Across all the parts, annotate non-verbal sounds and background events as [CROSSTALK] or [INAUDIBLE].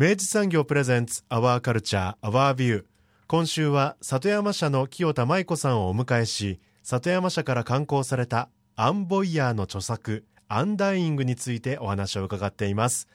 明治産業プレゼンツアワーカルチャーアワービュー今週は里山社の清田舞子さんをお迎えし里山社から刊行されたアンボイヤーの著作アンダイイングについてお話を伺っています。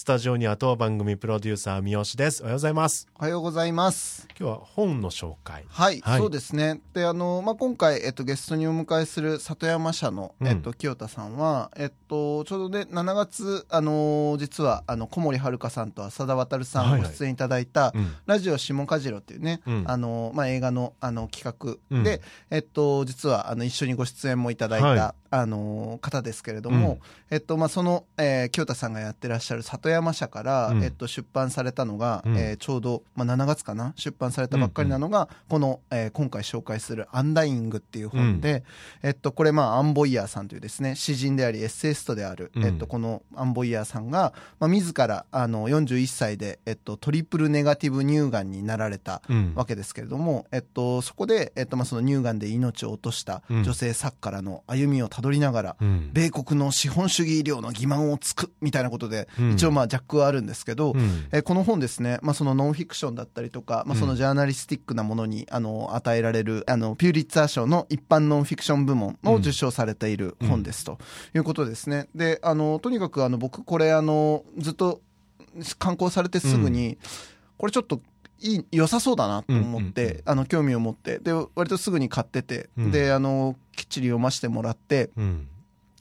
スタジオには当番組プロデューサー三好です。おはようございます。おはようございます。今日は本の紹介。はい、はい、そうですね。であの、まあ、今回、えっと、ゲストにお迎えする里山社の、えっと、清田さんは、えっと、ちょうどね7月あの実はあの小森遥さんと浅田渉さんご出演いただいた、はいはいラジオ下かじろっていうね、うん、あのまあ、映画のあの企画で、うん、えっと、実はあの一緒にご出演もいただいた、はいあの方ですけれども、うん、えっとまあ、その、えー、清田さんがやってらっしゃる里山社から、うん、えっと、出版されたのが、うん、えー、ちょうど、まあ、7月かな？出版されたばっかりなのが、うんうん、この、えー、今回紹介する「アンダイング」っていう本で、えっと、これ、まあ、アンボイヤーさんというですね詩人でありエッセイストである、えっと、このアンボイヤーさんが、まあ、自らあの41歳で、えっと、トリプルネガティブ乳がんになられたわけですけれども、えっと、そこで、えっとまあ、その乳がんで命を落とした女性作家からの歩みをたどりながら、米国の資本主義医療の欺瞞をつくみたいなことで、一応まあジャックはあるんですけど、うん、えこの本ですね、まあ、そのノンフィクションだったりとか、まあ、そのジャーナリスティックなものにあの与えられるあのピューリッツァー賞の一般ノンフィクション部門を受賞されている本ですということですね。であのとにかくあの僕これあのずっと刊行されてすぐに、これちょっといい良さそうだなと思って、あの興味を持って。で割とすぐに買ってて、であのきっちり読ませてもらって、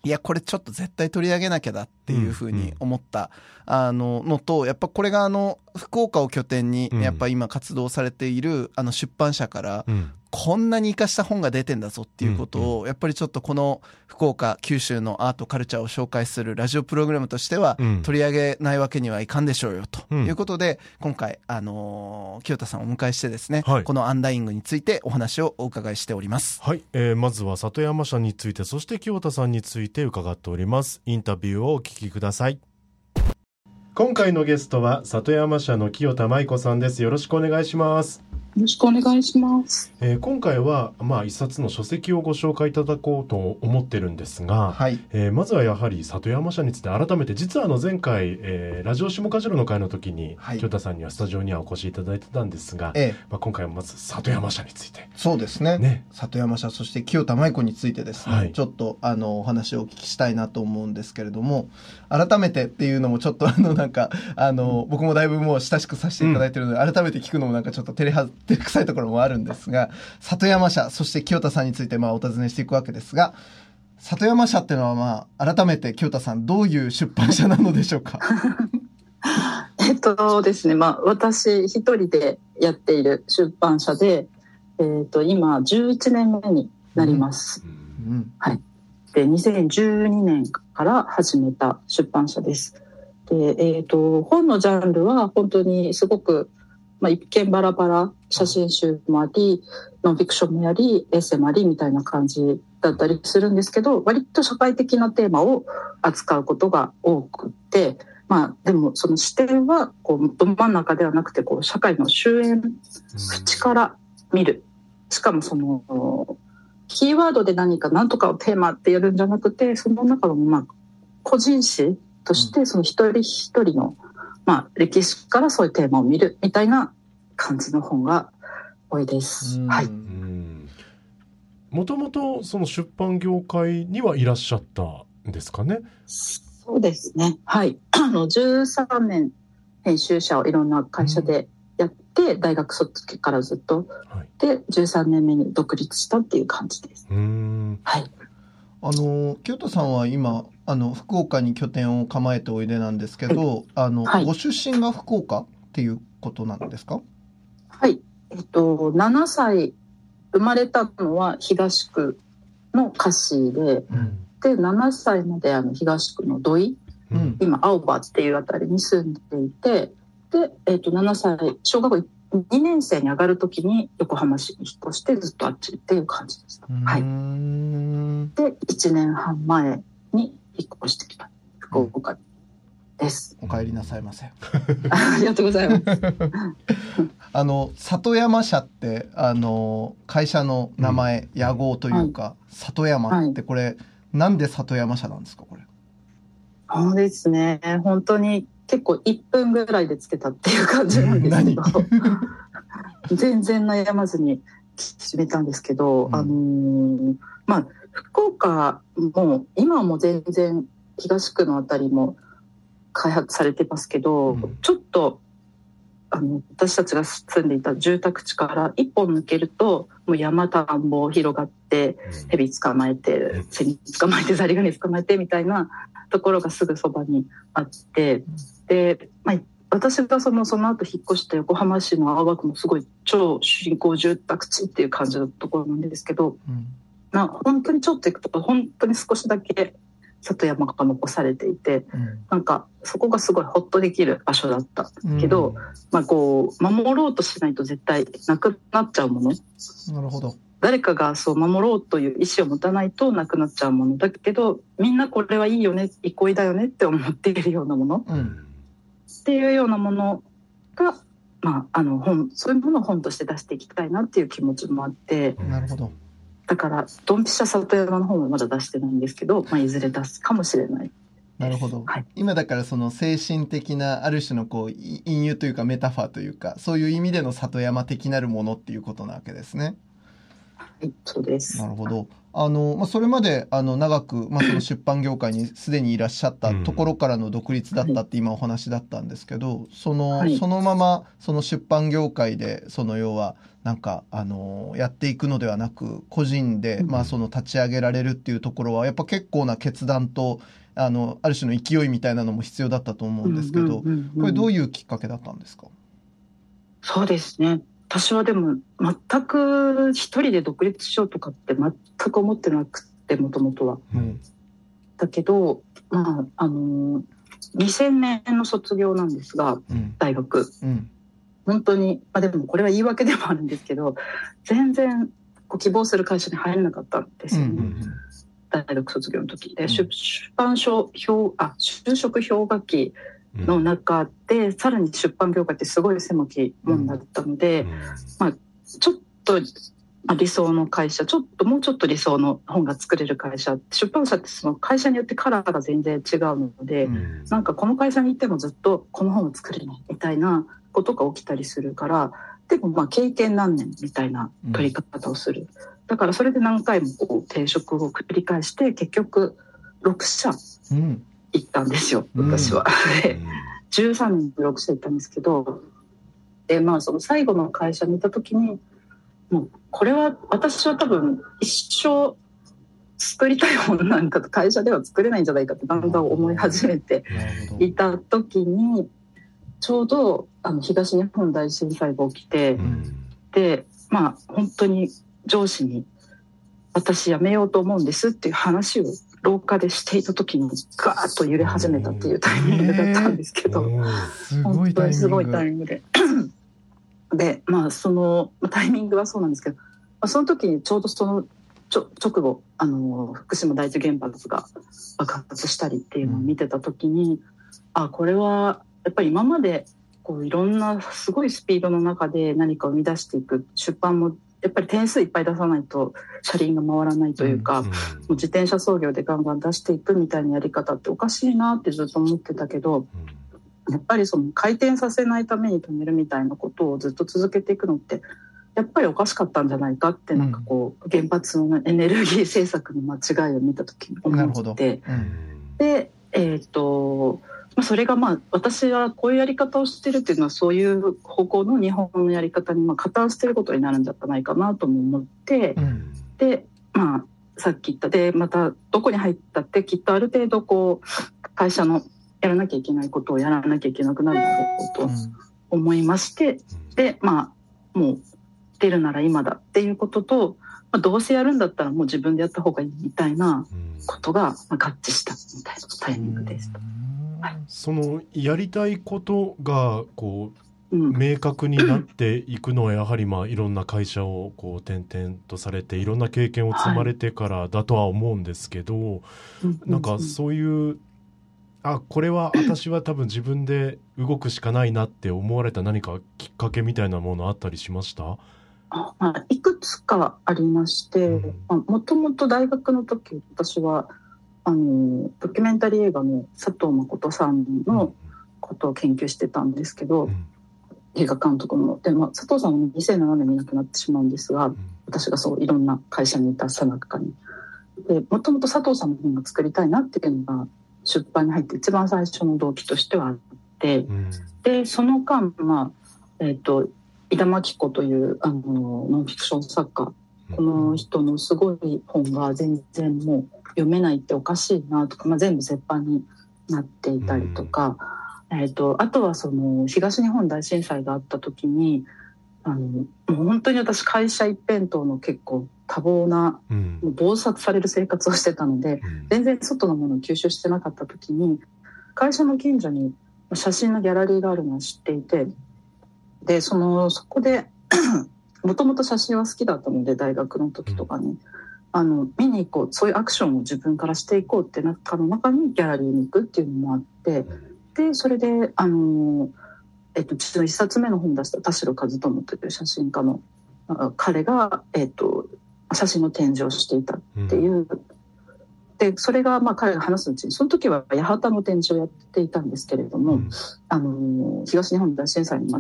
いやこれちょっと絶対取り上げなきゃだっていうふうに思った、あののとやっぱこれがあの福岡を拠点にやっぱ今活動されているあの出版社からこんなに生かした本が出てんだぞっていうことを、やっぱりちょっとこの福岡九州のアートカルチャーを紹介するラジオプログラムとしては取り上げないわけにはいかんでしょうよということで、今回あの清田さんをお迎えしてですね、このアンダイングについてお話をお伺いしております。はい、えー、まずは里山社についてそして清田さんについて伺っております。インタビューをお聞きください。今回のゲストは里山社の清田舞子さんです。よろしくお願いしますよろしくお願いします。えー、今回は、まあ、一冊の書籍をご紹介いただこうと思ってるんですが、はい、えー、まずはやはり里山社について改めて、実はあの前回、えー、ラジオ下じろの会の時に、はい、清田さんにはスタジオにはお越しいただいてたんですが、ええ、まあ、今回はまず里山社について。そうですね。ね里山社、そして清田舞子についてですね、はい、ちょっとあのお話をお聞きしたいなと思うんですけれども、改めてっていうのもちょっとあのなんか、あの、僕もだいぶもう親しくさせていただいてるので、うん、改めて聞くのもなんかちょっと照れは、照れくさいところもあるんですが、里山社、そして清田さんについてまあお尋ねしていくわけですが、里山社っていうのはまあ、改めて清田さん、どういう出版社なのでしょうか？[LAUGHS] えっとですね、まあ、私一人でやっている出版社で、えっと、今11年目になります。うんうん、はい。で、2012年から始めた出版社です。で、えっ、と、本のジャンルは本当にすごくまあ、一見バラバラ写真集もありノンフィクションもやりエッセイもありみたいな感じだったりするんですけど割と社会的なテーマを扱うことが多くて、まあ、でもその視点はこうど真ん中ではなくてこう社会の終焉縁から見る。しかもそのキーワードで何か何とかをテーマってやるんじゃなくてその中のまあ個人史としてその一人一人の、まあ、歴史からそういうテーマを見るみたいな感じの本が多いです。はい。もともとその出版業界にはいらっしゃったんですかね？そうですね。はい。あの13年編集者をいろんな会社でやって、大学卒からずっと、はい、で13年目に独立したっていう感じです。はいあの清田さんは今あの福岡に拠点を構えておいでなんですけど、あの、はい、ご出身が福岡っていうことなんですか？はい。えっと7歳生まれたのは東区の歌詞で、うん、で7歳まであの東区の土井、うん、今青葉っていうあたりに住んでいてで、えっと7歳小学校2年生に上がる時に横浜市に引っ越してずっとあっちっていう感じでした。はい、で1年半前に引っ越してきた。福岡です。お帰りなさいませ。[LAUGHS] ありがとうございます。[LAUGHS] あの里山社ってあの会社の名前、うん、屋号というか、はい、里山ってこれ、はい、なんで里山社なんですかこれ？そうですね本当に結構1分ぐらいでつけたっていう感じなんですけど [LAUGHS] 全然悩まずに決めたんですけど、うん、あのー、まあ福岡も今はもう全然東区の辺りも開発されてますけど、うん、ちょっとあの私たちが住んでいた住宅地から一本抜けるともう山田んぼ広がって蛇捕まえてセミ捕まえてザリガニ捕まえてみたいなところがすぐそばにあってで、まあ、私がそのその後引っ越した横浜市の青葉区もすごい超新興住宅地っていう感じのところなんですけど、うん、まあ、本当にちょっと行くと本当に少しだけ里山が残されていて、うん、なんかそこがすごいホッとできる場所だったけど、うん、まあこう守ろうとしないと絶対なくなっちゃうもの。なるほど。誰かがそう守ろうという意思を持たないとなくなっちゃうものだけどみんなこれはいいよね憩いだよねって思っているようなもの、うん、っていうようなものが、まあ、あの本そういうものを本として出していきたいなっていう気持ちもあって。なるほどだからドンピシャ里山の本はまだ出してないんですけど、まあ、いずれ出すかもしれない。なるほど、はい、今だからその精神的なある種のこう隠喩というかメタファーというかそういう意味での里山的なるものっていうことなわけですね。そうです。なるほど。あの、まあ、それまで、あの、長く、まあ、その出版業界にすでにいらっしゃったところからの独立だったって今お話だったんですけど、その、はい、そのまま、その出版業界で、その要は、なんか、あの、やっていくのではなく、個人で、まあ、その立ち上げられるっていうところは、やっぱ結構な決断と、あの、ある種の勢いみたいなのも必要だったと思うんですけど、これどういうきっかけだったんですか？そうですね。私はでも全く一人で独立しようとかって全く思ってなくてもともとは。うん、だけどまああの2000年の卒業なんですが、うん、大学、うん、本当に、まあ、でもこれは言い訳でもあるんですけど全然こう希望する会社に入れなかったんですよね。うんうんうん、大学卒業の時。で、出版書表あ就職氷河期の中で、うん、さらに出版業界ってすごい狭きもんだったので、うん、まあ、ちょっと理想の会社ちょっともうちょっと理想の本が作れる会社出版社ってその会社によってカラーが全然違うので、うん、なんかこの会社に行ってもずっとこの本を作れないみたいなことが起きたりするからでもまあ経験何年みたいな取り方をする、だからそれで何回もこう転職を繰り返して結局6社行ったんですよ、私は。で13年ブログして行ったんですけどでまあその最後の会社にいた時にもうこれは私は多分一生作りたいものなんかと会社では作れないんじゃないかってだんだん思い始めていた時にちょうどあの東日本大震災が起きて、うん、でまあ本当に上司に「私辞めようと思うんです」っていう話を廊下でしていた時にガーッと揺れ始めたっていうタイミングだったんですけど、本当にすごいタイミングで。でまあそのタイミングはそうなんですけど、まあ、その時にちょうどそのちょ直後あの福島第一原発が爆発したりっていうのを見てた時に、うん、あこれはやっぱり今までこういろんなすごいスピードの中で何かを生み出していく出版もやっぱり点数いっぱい出さないと車輪が回らないというか、うん。うん、自転車操業でガンガン出していくみたいなやり方っておかしいなってずっと思ってたけど、うん、やっぱりその回転させないために止めるみたいなことをずっと続けていくのってやっぱりおかしかったんじゃないかってなんかこう、原発のエネルギー政策の間違いを見た時に思って、でえっ、ー、とまあ、それがまあ私はこういうやり方をしてるっていうのはそういう方向の日本のやり方にまあ加担してることになるんじゃないかなとも思って、うん、でまあさっき言ったでまたどこに入ったってきっとある程度こう会社のやらなきゃいけないことをやらなきゃいけなくなるだろうと思いまして、でまあもう出るなら今だっていうことと、まあ、どうせやるんだったらもう自分でやった方がいいみたいなことが、まあ、合致したみたいなタイミングです。はい、そのやりたいことがこう明確になっていくのはやはりまあいろんな会社をこう転々とされていろんな経験を積まれてからだとは思うんですけど、なんかそういうあこれは私は多分自分で動くしかないなって思われた何かきっかけみたいなものあったりしました？あ、い。くつかありましてもともと大学の時私はあのドキュメンタリー映画の佐藤誠さんのことを研究してたんですけど、うん、映画監督ので、まあ、佐藤さんは2007年に亡くなってしまうんですが、うん、私がそういろんな会社にいたさなかに。でもともと佐藤さんの本が作りたいなっていうのが出版に入って一番最初の動機としてはあって、うん、でその間、まあえーと、井田真紀子というあのノンフィクション作家この人のすごい本が全然もう読めないっておかしいなとか、まあ、全部折半になっていたりとか、うん、えーと、あとはその東日本大震災があった時にあのもう本当に私会社一辺倒の結構多忙な、うん、忙殺される生活をしてたので、うん、全然外のものを吸収してなかった時に会社の近所に写真のギャラリーがあるのを知っていてでそのそこでもともと写真は好きだったので大学の時とかに、うん、あの見に行こうそういうアクションを自分からしていこうって中の中にギャラリーに行くっていうのもあってでそれであの、えっと、実の1冊目の本出した田代和友という写真家の彼が、えっと、写真の展示をしていたっていう、うん、でそれがまあ彼が話すうちにその時は八幡の展示をやっていたんですけれども、うん、あの東日本大震災に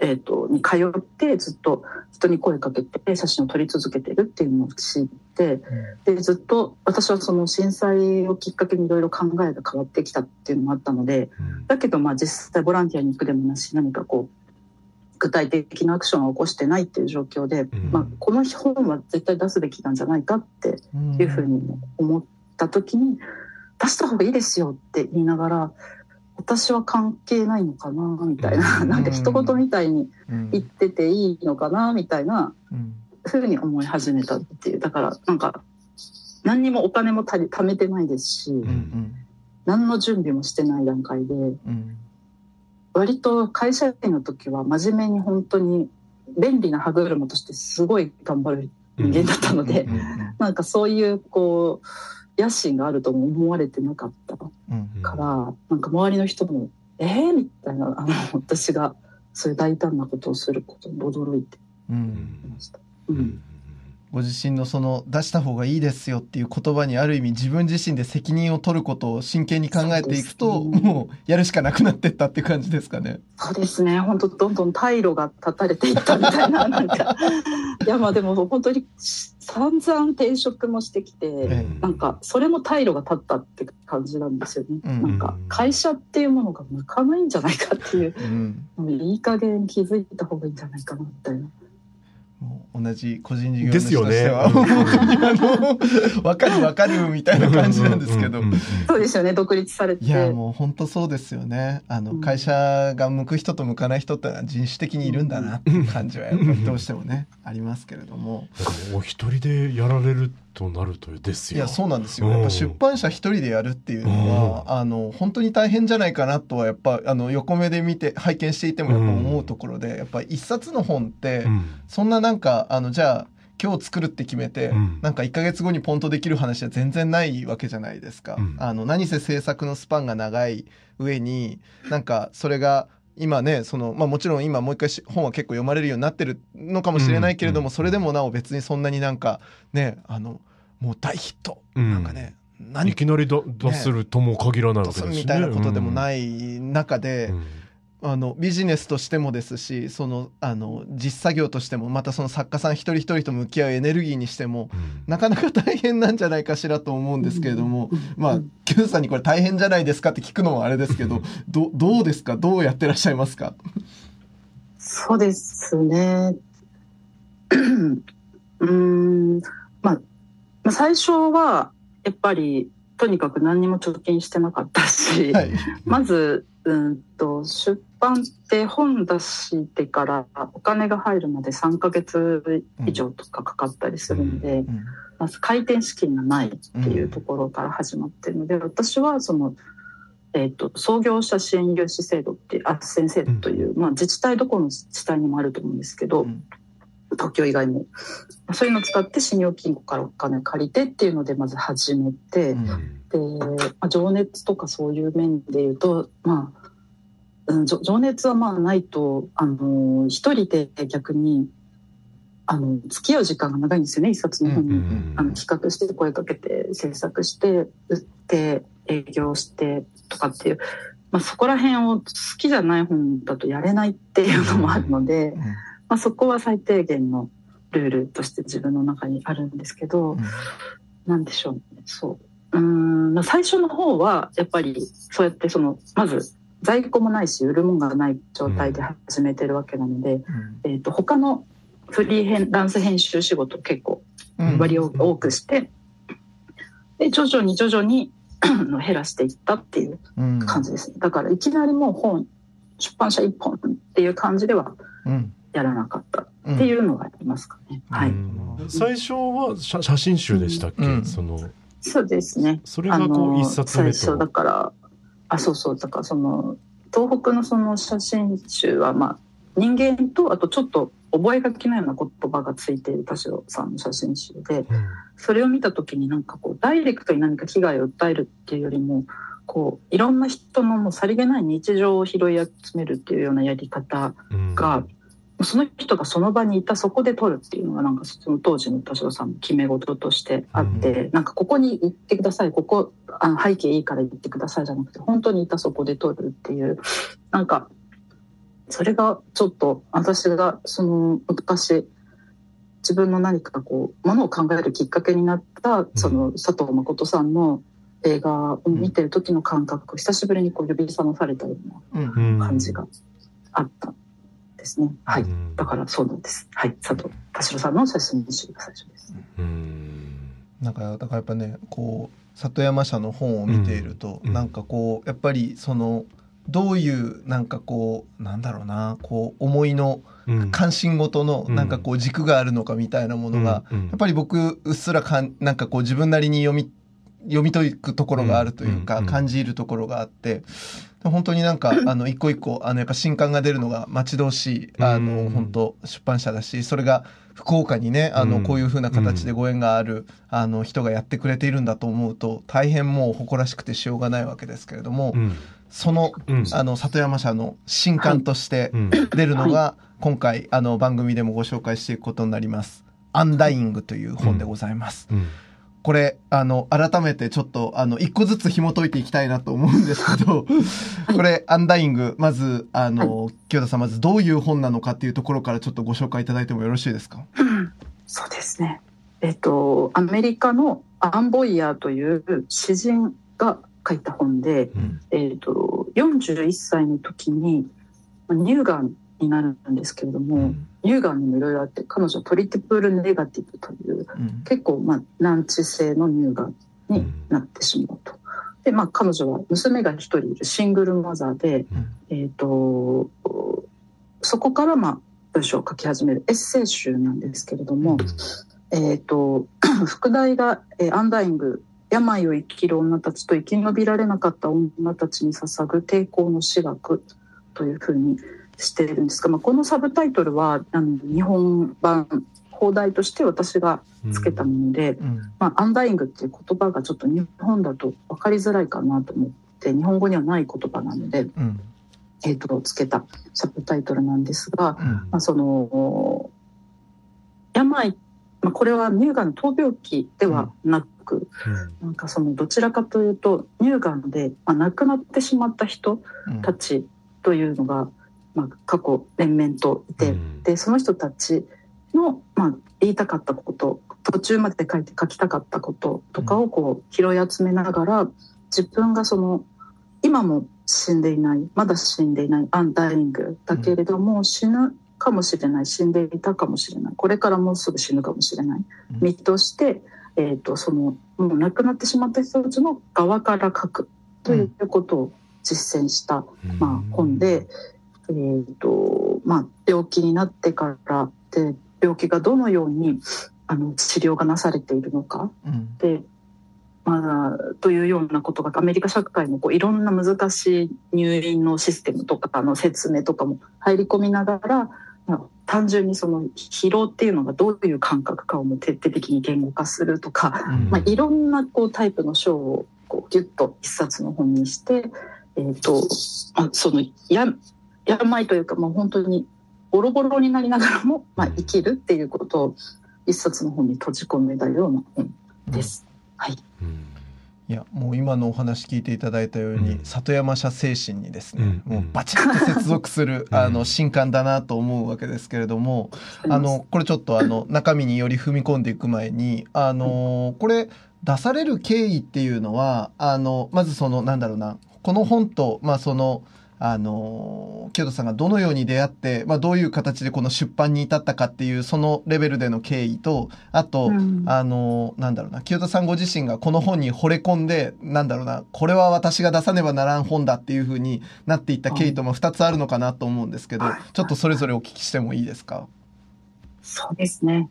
えーと、に通ってずっと人に声かけて写真を撮り続けてるっていうのを知って、うん、でずっと私はその震災をきっかけにいろいろ考えが変わってきたっていうのもあったので、うん、だけどまあ実際ボランティアに行くでもなし何かこう具体的なアクションを起こしてないっていう状況で、うん、まあ、この本は絶対出すべきなんじゃないかっていうふうに思った時に、出した方がいいですよって言いながら私は関係ないのかなみたいな、うん、[LAUGHS] なんか一言みたいに言ってていいのかなみたいなふうに思い始めたっていう。だからなんか何にもお金も貯めてないですし、うんうん、何の準備もしてない段階で、うん、割と会社員の時は真面目に本当に便利な歯車としてすごい頑張る人間だったので、うんうん、なんかそういうこう野心があるとも思われてなかったから、うんうん、なんか周りの人も「えー?」みたいなあの私がそういう大胆なことをすることに驚いてました。うん、うんご自身のその出した方がいいですよっていう言葉にある意味自分自身で責任を取ることを真剣に考えていくと、ね、もうやるしかなくなってったって感じですかね。そうですね。本当どんどん退路が断たれていったみたいな、なんか。いやまあでも本当に散々転職もしてきて、うん、なんかそれも退路が立ったって感じなんですよね。うん、なんか会社っていうものが向かないんじゃないかっていう、うん、いい加減気づいた方がいいんじゃないかなみたいな。同じ個人事業主としては、ね、本当にあの分かる分かるみたいな感じなんですけど。そうですよね独立されて。いやもう本当そうですよね。あの、会社が向く人と向かない人って人種的にいるんだなっていう感じはやっぱりどうしてもねありますけれども。お一人でやられるとなるとですよ。いやそうなんですよ、やっぱ出版社一人でやるっていうのは、あの本当に大変じゃないかなとはやっぱあの横目で見て拝見していてもやっぱ思うところで、やっぱ一冊の本って、そんななんかあのじゃあ今日作るって決めて、うん、なんか1か月後にポンとできる話は全然ないわけじゃないですか。うん、あの何せ制作のスパンが長い上になんかそれが今ねその、まあ、もちろん今もう一回本は結構読まれるようになってるのかもしれないけれども、それでもなお別にそんなになんかねあのもう大ヒット、なんかねいきなり出するとも限らないわけですね。みたいなことでもない中で、あのビジネスとしてもですしそのあの実作業としてもまたその作家さん一人一人と向き合うエネルギーにしても、うん、なかなか大変なんじゃないかしらと思うんですけれども、うん、まあ Q さんにこれ大変じゃないですかって聞くのもあれですけどどどうですか？どうやってらっしゃいますか？そうですね。[CLEARS THROAT] うん。まあ最初はやっぱりとにかく何にも貯金してなかったし、はい、まずうんと出版って本出してからお金が入るまで3ヶ月以上とかかかったりするので、うん、まず開店資金がないっていうところから始まってるので、私はその、えーと、創業者支援融資制度ってあ先生という、まあ、自治体どこの自治体にもあると思うんですけど、東京以外も。そういうのを使って信用金庫からお金借りてっていうのでまず始めて、うん、で、まあ、情熱とかそういう面で言うとまあ、うん、情熱はまあないとあの一人で逆にあの付き合う時間が長いんですよね一冊の本に、あの企画して声かけて制作して売って営業してとかっていう、まあ、そこら辺を好きじゃない本だとやれないっていうのもあるので。うんまあ、そこは最低限のルールとして自分の中にあるんですけど、うん、なんでしょうね。そう。うん、まあ、最初の方はやっぱりそうやってそのまず在庫もないし売るもんがない状態で始めてるわけなので、うん、えーと、他のフリーランス編集仕事結構割を多くして、で徐々に徐々に [CLEARS THROAT] 減らしていったっていう感じですね、だからいきなりもう本出版社1本っていう感じではやらなかったっていうのがありますかね。はい。最初は写写真集でしたっけ、うん、その。そうですね。それがこう一冊目と。最初だから、あ、そうそう、だからその、東北のその写真集は、まあ、人間と、あとちょっと覚書のような言葉がついている田代さんの写真集で、うん、それを見た時になんかこう、ダイレクトに何か危害を訴えるっていうよりも、こういろんな人のもうさりげない日常を拾い集めるっていうようなやり方が、その人がその場にいたそこで撮るっていうのがなんかその当時の田代さんの決め事としてあって、うん、なんかここに行ってくださいここあの背景いいから行ってくださいじゃなくて本当にいたそこで撮るっていうなんかそれがちょっと私がその昔自分の何かこうものを考えるきっかけになったその佐藤誠さんの映画を見てる時の感覚、久しぶりにこう呼び覚まされたような感じがあったですね。はい。だからそうなんです。はい。佐藤田代さんの写真集が最初です。うん。なんかだからやっぱねこう里山社の本を見ていると、うん、なんかこうやっぱりそのどういうなんかこうなんだろうなこう思いの関心事のなんかこう軸があるのかみたいなものが、やっぱり僕うっすらかんなんかこう自分なりに読み読み解くところがあるというか、感じるところがあって、本当になんか、[COUGHS] あの、一個一個、あの、やっぱ新刊が出るのが待ち遠しい、あの、本当出版社だし、それが福岡にね、あの、こういうふうな形でご縁がある、あの、人がやってくれているんだと思うと、大変もう誇らしくてしょうがないわけですけれども、その、あの、里山社の新刊として出るのが、今回、あの、番組でもご紹介していくことになります。アンダイングという本でございます。うんこれ、あの、改めてちょっと、あの、一個ずつ紐解いていきたいなと思うんですけど、これ、アンダイング、まず、あの、清田さん、まずどういう本なのかっていうところからちょっとご紹介いただいてもよろしいですか、そうですね。えっと、アメリカのアンボイヤーという詩人が書いた本で、うん、えっと、41歳の時に乳がんになるんですけれども、うん。乳がんにもいろいろあって彼女はトリティプルネガティブという、うん、結構まあ難治性の乳がんになってしまうと。でまあ彼女は娘が一人いるシングルマザーで、うん、えっ、とそこからまあ文章を書き始めるエッセイ集なんですけれども、うん、えっ、と [CLEARS THROAT] 副題が、えー、アンダイング病を生きる女たちと生き延びられなかった女たちに捧ぐ抵抗の私学というふうにしてるんですが、まあ、このサブタイトルはあの日本版放題として私がつけたもので、うん、まあ、アンダイングっていう言葉がちょっと日本だと分かりづらいかなと思って日本語にはない言葉なので、うん、えーと、つけたサブタイトルなんですが、うん、まあ、その病、まあ、これは乳がんの闘病期ではなく、なんかそのどちらかというと乳がんで、まあ、亡くなってしまった人たちというのが、うんまあ、過去連綿といて、うん、でその人たちの、まあ、言いたかったこと途中まで書いて書きたかったこととかをこう拾い集めながら自分がその今も死んでいないまだ死んでいないアンダイングだけれども、うん、死ぬかもしれない死んでいたかもしれないこれからもうすぐ死ぬかもしれない、身として、えーと、そのもう亡くなってしまった人たちの側から書くということを実践した、うん、まあ、本で、えーとまあ、病気になってからで病気がどのようにあの治療がなされているのか、うん、でまあ、というようなことがアメリカ社会のこういろんな難しい入院のシステムとかの説明とかも入り込みながら、まあ、単純にその疲労っていうのがどういう感覚かをも徹底的に言語化するとか、うん、まあ、いろんなこうタイプの章をこうギュッと一冊の本にして、えーとまあ、そのや病というか、まあ、本当にボロボロになりながらも、まあ、生きるっていうことを一冊の本に閉じ込めたような本です。はい、いやもう今のお話聞いていただいたように、うん、里山社精神にですね、うん、もうバチッと接続する、あの新刊だなと思うわけですけれども、あのこれちょっとあの中身により踏み込んでいく前にあのこれ出される経緯っていうのはあのまずそのなんだろうなこの本とまあそのあの、清田さんがどのように出会って、まあ、どういう形でこの出版に至ったかっていう、そのレベルでの経緯と、あと、うん、あの、なんだろうな、清田さんご自身がこの本に惚れ込んで、なんだろうな、これは私が出さねばならん本だっていうふうになっていった経緯とも2つあるのかなと思うんですけど、ちょっとそれぞれお聞きしてもいいですか？そうですね。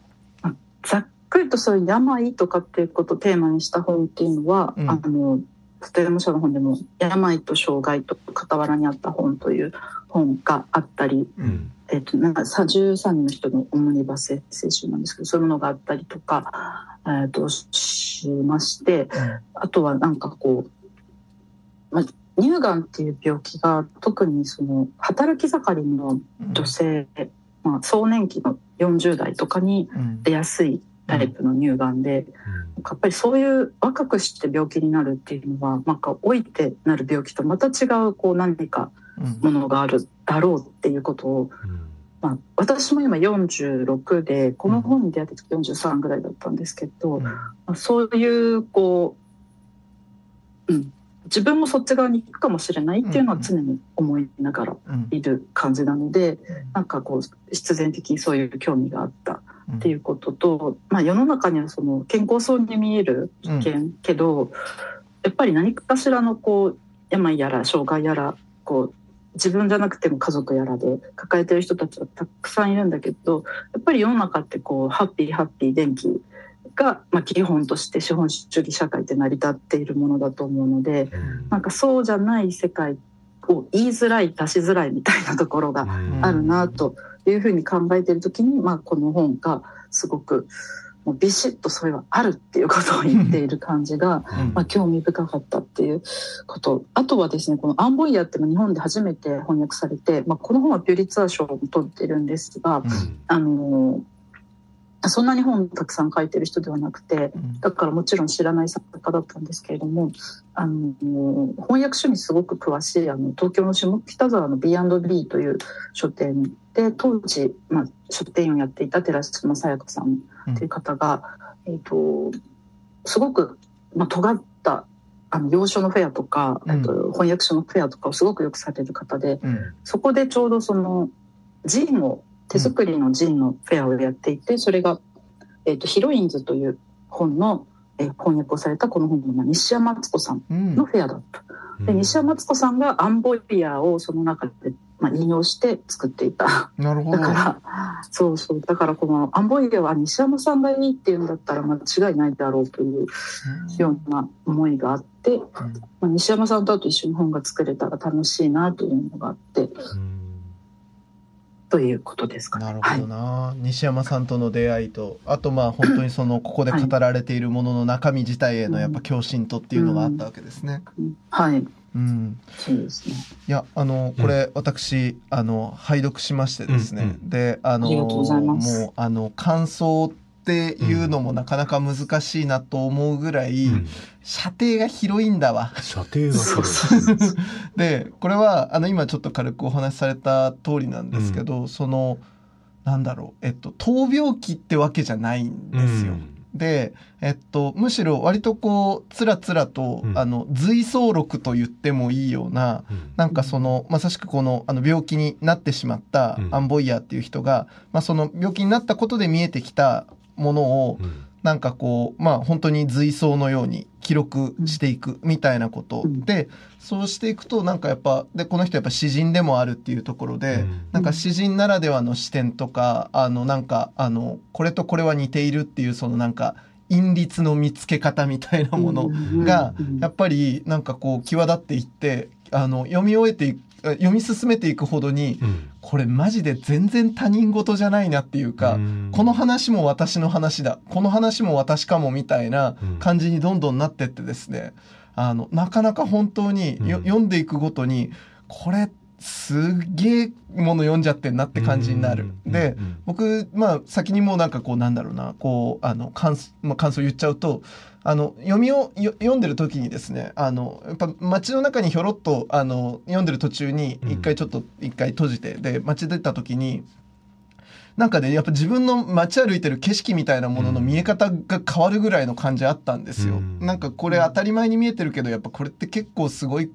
ざっくりとそういう病とかっていうことをテーマにした本っていうのは、うん、あの、里山社の本でも「病と障害と傍らにあった本」という本があったり、うん、えーと、なんか13人の人のオムニバスエッセイ集なんですけどそういうものがあったりとか、えーと、しまして、うん、あとはなんかこう、まあ、乳がんっていう病気が特にその働き盛りの女性、うん、まあ、壮年期の40代とかに出やすいタイプの乳がんで、うん、やっぱりそういう若くして病気になるっていうのはなんか老いてなる病気とまた違うこう何かものがあるだろうっていうことを、うん、まあ、私も今46でこの本に出会った時43ぐらいだったんですけど、うん、まあ、そういうこう、うん、自分もそっち側に行くかもしれないっていうのは常に思いながらいる感じなので、うん、なんかこう必然的にそういう興味があったっていうことと、まあ、世の中にはその健康そうに見える危険けど、やっぱり何かしらのこう病やら障害やらこう自分じゃなくても家族やらで抱えてる人たちはたくさんいるんだけどやっぱり世の中ってこうハッピーハッピー電気が、まあ、基本として資本主義社会って成り立っているものだと思うので、なんかそうじゃない世界を言いづらい出しづらいみたいなところがあるなというふうに考えてる時に、まあ、この本がすごくもうビシッとそれはあるっていうことを言っている感じが、まあ、興味深かったっていうこと。あとはですねこの「アンボイヤ」っていうのは日本で初めて翻訳されて、まあ、この本はピュリツァー賞を取ってるんですが、うん、あのそんなに本たくさん書いてる人ではなくてだからもちろん知らない作家だったんですけれどもあの翻訳書にすごく詳しいあの東京の下北沢の B&B という書店で当時、まあ、書店員をやっていた寺島さやかさんという方が、うん、えーと、すごく、まあ、尖ったあの洋書のフェアとか、うん、と翻訳書のフェアとかをすごくよくされる方で、うん、そこでちょうどそのジンを手作りのジンのフェアをやっていてそれが、えーと「ヒロインズ」という本の、えー、翻訳をされたこの本の西山敦子さんのフェアだった。で西山敦子さんがアンボイヤーをその中でまあ、引用して作っていた。なるほど。だから、そうそう。だからこのアンボイヤは西山さんがいいっていうんだったら間違いないだろうというような思いがあって、うん、まあ、西山さんとあと一緒に本が作れたら楽しいなというのがあって、うんということですか、ね、なるほどな、はい、西山さんとの出会いとあとまあ本当にそのここで語られているものの中身自体へのやっぱ共振とっていうのがあったわけですね。うん。うん、はい。うん、そうですね。いや、あの、これ、私、あの、拝読しましてですね。うん、で、あの、もう、あの、感想っていうのもなかなか難しいなと思うぐらい、うん、射程が広いんだわ。射程が広い。[LAUGHS] で、これは、あの、今ちょっと軽くお話しされた通りなんですけど、うん、その、なんだろう、えっと、闘病期ってわけじゃないんですよ。うんで、えっと、むしろ割とこう、つらつらと、うん、あの、随走録と言ってもいいような、うん、なんかその、まさしくこの、あの、病気になってしまったアンボイヤーっていう人が、まあその病気になったことで見えてきたものを、なんかこう、まあ本当に随走のように記録していくみたいなことで、そうしていくとなんかやっぱ、で、この人やっぱ詩人でもあるっていうところで、なんか詩人ならではの視点とか、あのなんか、あの、これとこれは似ているっていうそのなんか、韻律の見つけ方みたいなものが、やっぱりなんかこう際立っていって、あの、読み終えていく読み進めていくほどに、うん、これマジで全然他人事じゃないなっていうか、うこの話も私の話だ、この話も私かもみたいな感じにどんどんなってってですね、あの、なかなか本当に、うん、読んでいくごとに、これすげえもの読んじゃってんなって感じになる。で、僕、まあ、先にもうなんかこう、なんだろうな、こう、あの、感,、まあ、感想言っちゃうと、あの、読みを、読んでる時にですね、あの、やっぱ街の中にひょろっと、あの、読んでる途中に、一回ちょっと、一回閉じて、で、街出た時に、なんかね、やっぱ自分の街歩いてる景色みたいなものの見え方が変わるぐらいの感じあったんですよ。うん、なんかこれ当たり前に見えてるけど、やっぱこれって結構すごい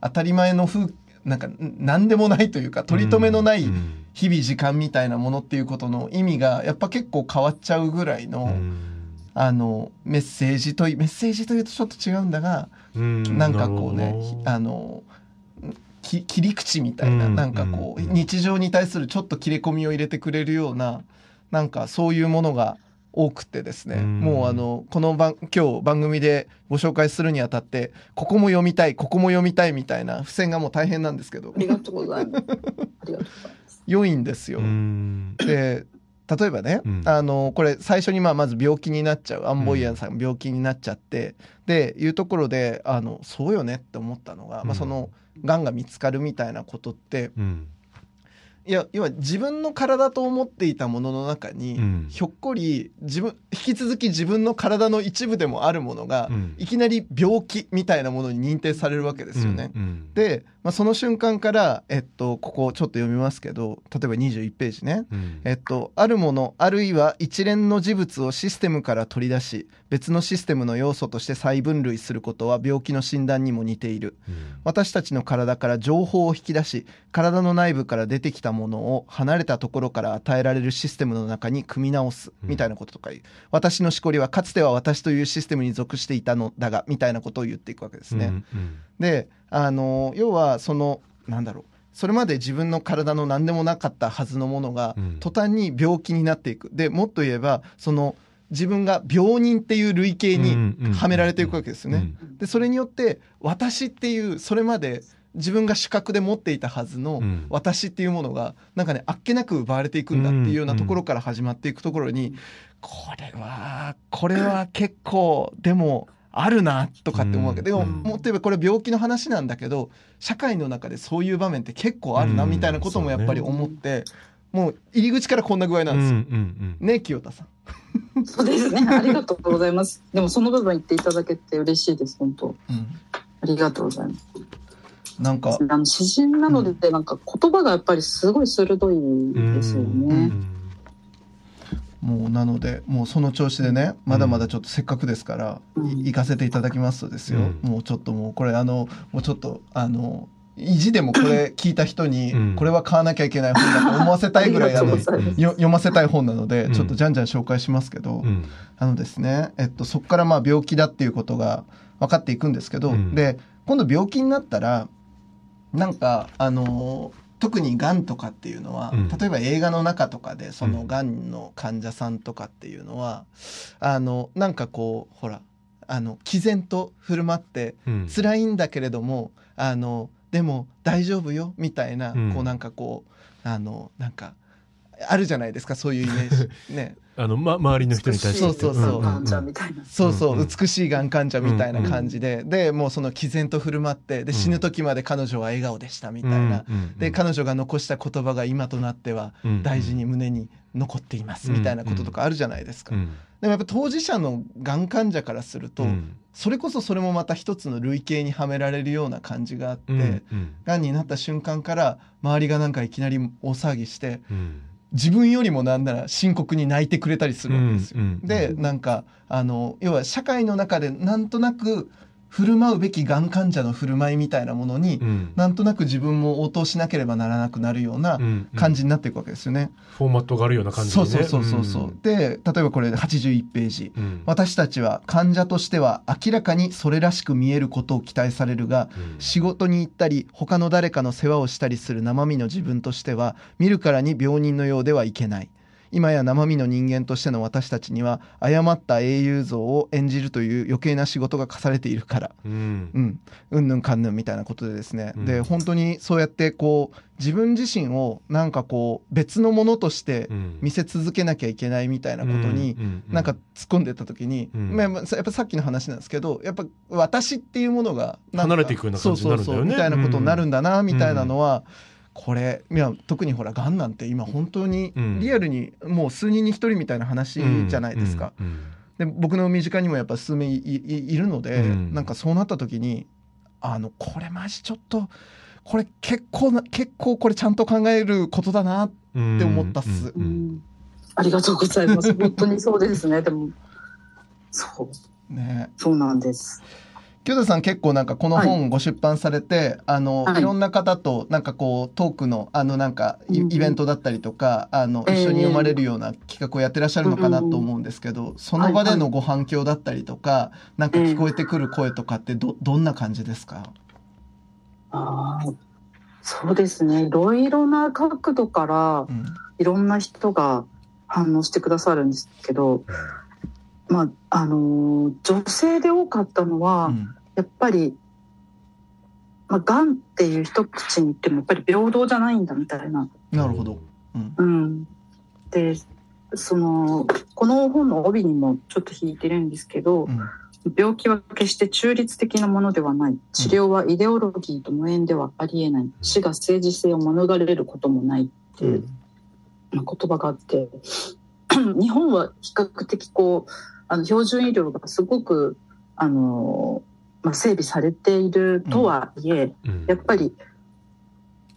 当たり前の風、なんか何でもないというか、取り留めのない日々時間みたいなものっていうことの意味が、やっぱ結構変わっちゃうぐらいの、うんあのメッセージとメッセージというとちょっと違うんだがなんかこうねあの切り口みたいななんかこう日常に対するちょっと切れ込みを入れてくれるようななんかそういうものが多くてですね、もうあのこの番今日番組でご紹介するにあたってここも読みたいここも読みたいみたいな付箋がもう大変なんですけど。ありがとうございます。ありがとうございます。良いんですよ。で例えばね、うん、あのこれ最初にまあまず病気になっちゃう。アンボイヤンさん病気になっちゃって、でいうところであのそうよねって思ったのが、まあ、そのがんが見つかるみたいなことって、いや要は自分の体と思っていたものの中に、うん、ひょっこり自分引き続き自分の体の一部でもあるものが、うん、いきなり病気みたいなものに認定されるわけですよね。うんうん、で、まあ、その瞬間から、えっと、ここちょっと読みますけど例えば21ページね、うん、えっと、あるものあるいは一連の事物をシステムから取り出し別のシステムの要素として再分類することは病気の診断にも似ている、私たちの体から情報を引き出し体の内部から出てきたものを離れたところから与えられるシステムの中に組み直すみたいなこととか、う。ん、私のしこりはかつては私というシステムに属していたのだがみたいなことを言っていくわけですね。うんうん、であの要はそのなんだろう。それまで自分の体の何でもなかったはずのものが、途端に病気になっていく。でもっと言えばその自分が病人っていう類型にはめられていくわけですよね。でそれによって私っていうそれまで自分が主角で持っていたはずの私っていうものがなんかねあっけなく奪われていくんだっていうようなところから始まっていくところにこれはこれは結構でもあるなとかって思うわけ。でももっと言えばこれ病気の話なんだけど社会の中でそういう場面って結構あるなみたいなこともやっぱり思ってもう入り口からこんな具合なんですよ。ね清田さん。そうですねありがとうございます。でもその部分言っていただけて嬉しいです本当。うん、ありがとうございます。なんかあの詩人なので、なんか言葉がやっぱりすごい鋭いですよね。もうなのでもうその調子でねまだまだちょっとせっかくですから、うん、行かせていただきますとですよ、うん、もうちょっともうこれあのもうちょっとあの意地でもこれ聞いた人に、これは買わなきゃいけない本だと思わせたいぐらいあの読ませたい本なので、ちょっとじゃんじゃん紹介しますけど、あのですね、えっと、そこからまあ病気だっていうことが分かっていくんですけど、で今度病気になったらなんかあの特にがんとかっていうのは、うん、例えば映画の中とかでそのがん。の患者さんとかっていうのは、うん、あのなんかこうほらあの毅然と振る舞って、うん、辛いんだけれどもあのでも大丈夫よみたいな、うん、こうなんかこうあのなんかあるじゃないですかそういうイメージ。[LAUGHS] ね。あの、ま、周りの人に対して。そうそうそう患者みたいな。そうそう、うん。うん美しいがん患者みたいな感じで、でもうその毅然と振る舞ってで死ぬ時まで彼女は笑顔でしたみたいな、うんうん。で彼女が残した言葉が今となってはうん。大事に胸に残っていますみたいなこととかあるじゃないですか、うんでもやっぱ当事者のがん患者からすると、うん。それこそそれもまた一つの類型にはめられるような感じがあって、うんうん。がんになった瞬間から周りがなんかいきなり大騒ぎしてうん。自分よりもなんなら深刻に泣いてくれたりするわけですよ。うんうんでなんかあの要は社会の中でなんとなく振る舞うべきがん患者の振る舞いみたいなものに、うん。なんとなく自分も応答しなければならなくなるようなうん。感じになっていくわけですよね。フォーマットがあるような感じでね。そうそうそうそうそう。で例えばこれ81ページ。うん。私たちは患者としては明らかにそれらしく見えることを期待されるがうん。仕事に行ったり他の誰かの世話をしたりする生身の自分としては見るからに病人のようではいけない今や生身の人間としての私たちには誤った英雄像を演じるという余計な仕事が課されているから。うん。うん。うんぬんかんぬんみたいなことでですね、うん。で本当にそうやってこう自分自身をなんかこう別のものとしてうん。見せ続けなきゃいけないみたいなことに、うん。なんか突っ込んでった時に、うん。まあまあやっぱさっきの話なんですけどやっぱ私っていうものが離れていくような感じになるんだよね。そうそうそうみたいなことになるんだな、みたいなのは、これいや特にほらがんなんて今本当にうんリアルにもう数人に一人みたいな話じゃないですか。うんうんで僕の身近にもやっぱ数名いいいるので、うんなんかそうなった時にあのこれマジちょっとこれ結構な結構これちゃんと考えることだなうんって思ったっすうんうんありがとうございます。本当にそうですね。でも、そう、ね。そうなんです。京田さん結構なんかこの本ご出版されて、あの、はい。い、ろんな方となんかこうトークのあのなんかイうんうん。イベントだったりとか、あのええ一緒に読まれるような企画をやってらっしゃるのかなと思うんですけど、その場でのご反響だったりとか、なんか聞こえてくる声とかってどどんな感じですか？ああ、そうですね。いろいろな角度からうん。いろんな人が反応してくださるんですけど、まあ、あのー女性で多かったのは、うんやっぱり、まあ、がんっていう一口に言ってもやっぱり平等じゃないんだみたいな。なるほど。うんうん。で、その、この本の帯にもちょっと引いてるんですけど、うん病気は決して中立的なものではない。治療はイデオロギーと無縁ではありえない。死が政治性を免れることもないっていう言葉があって、[CLEARS THROAT] 日本は比較的こう、あの標準医療がすごく、あの、まあ、整備されているとはいえ、うん。やっぱり、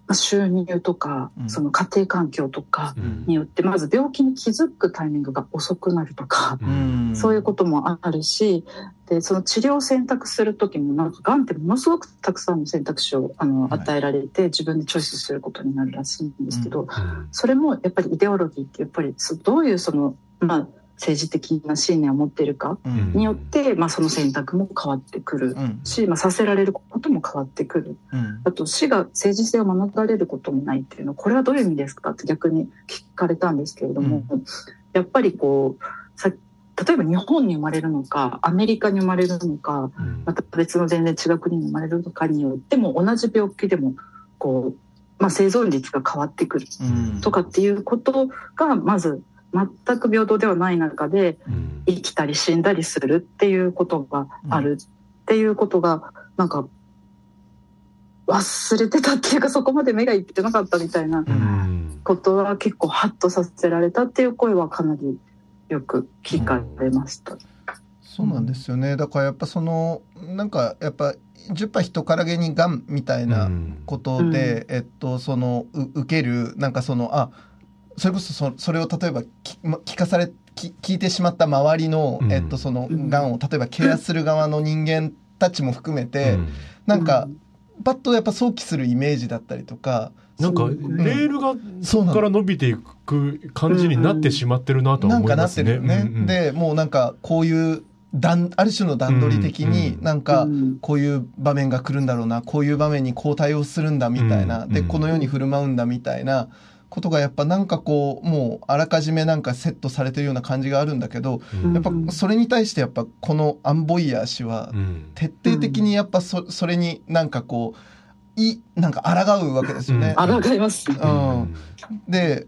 まあ、収入とか、うん。その家庭環境とかうん。によって、まず病気に気づくタイミングが遅くなるとか、うん。そういうこともあるし、で、その治療を選択するときも、なんか、がんってものすごくたくさんの選択肢を、あの、はい。与えられて、自分でチョイスすることになるらしいんですけど、うん。それもやっぱりイデオロギーって、やっぱり、そどういうその、まあ、政治的な信念を持っているかうん。によって、まあ、その選択も変わってくる。うん。し、まあ、させられることも変わってくる。うん。あと死が政治性を免れることもないっていうのはこれはどういう意味ですかって逆に聞かれたんですけれども、やっぱりこうさ例えば日本に生まれるのかアメリカに生まれるのかうん。また別の全然違う国に生まれるのかによっても同じ病気でもこう、まあ、生存率が変わってくるうん。とかっていうことがまず全く平等ではない中でうん生きたり死んだりするっていうことがあるっていうことがなんか忘れてたっていうかそこまで目がいってなかったみたいなうんことは結構ハッとさせられたっていう声はかなりよく聞かれました。そうなんですよね。だからやっぱそのなんかやっぱ10波人からげにがんみたいなことで、えっとそのう受けるなんかそのあそれこそそそれを例えば聞かされき聞いてしまった周りの、うん。えっとそのうんがん。を例えばケアする側の人間たちも含めて、なんかパッとやっぱ想起するイメージだったりとか。なんかレう。ん。ールがそこから伸びていく感じになってしまってるなとはなんかなっ思いますね。てるよね。うんうんでもうなんかこういう段ある種の段取り的にうん。なんかうん。こういう場面が来るんだろうなこういう場面にこう対応するんだみたいな、うん。うん。でこのように振る舞うんだみたいなことがやっぱなんかこうもうあらかじめなんかセットされてるような感じがあるんだけどうん。やっぱそれに対してやっぱこのアンボイヤー氏はうん。徹底的にやっぱそそれになんかこういなんか抗うわけですよね。抗います。ね。うん。で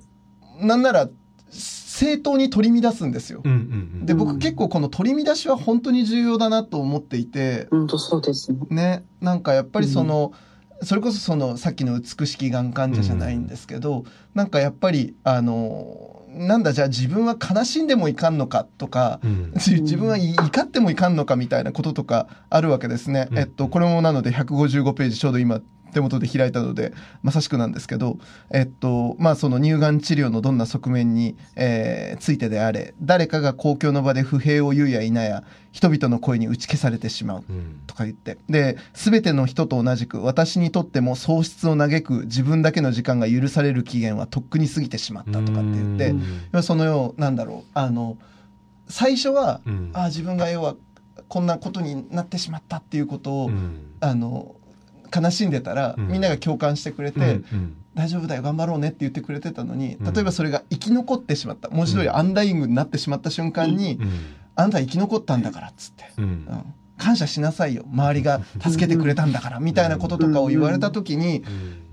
なんなら正当に取り乱すんですよ。うんうんうん。で僕結構この取り乱しは本当に重要だなと思っていて、本当そうですね。ね。なんかやっぱりその、それこそそのさっきの美しきがん患者じゃないんですけど、なんかやっぱりあのなんだじゃあ自分は悲しんでもいかんのかとか、うん自 [LAUGHS] 自分は怒ってもいかんのかみたいなこととかあるわけですね。うんえっと、これもなので155ページちょうど今手元で開いたので、まさしくなんですけど、えっと、まあその乳がん治療のどんな側面に、えーついてであれ、誰かが公共の場で不平を言うや否や、人々の声に打ち消されてしまう。うんとか言って。で、すべての人と同じく、私にとっても喪失を嘆く自分だけの時間が許される期限はとっくに過ぎてしまったとかって言ってそのよう、なんだろう、あの、最初は、うんああ、自分が要は、こんなことになってしまったっていうことを、うんあの、悲しんでたら、うん。みんなが共感してくれて、うん大丈夫だよ、頑張ろうねって言ってくれてたのに、うん。例えばそれが生き残ってしまった。文字通りアンダイングになってしまった瞬間に、うん。あなたは生き残ったんだから、っつって。うん。うん。感謝しなさいよ周りが助けてくれたんだからみたいなこととかを言われた時に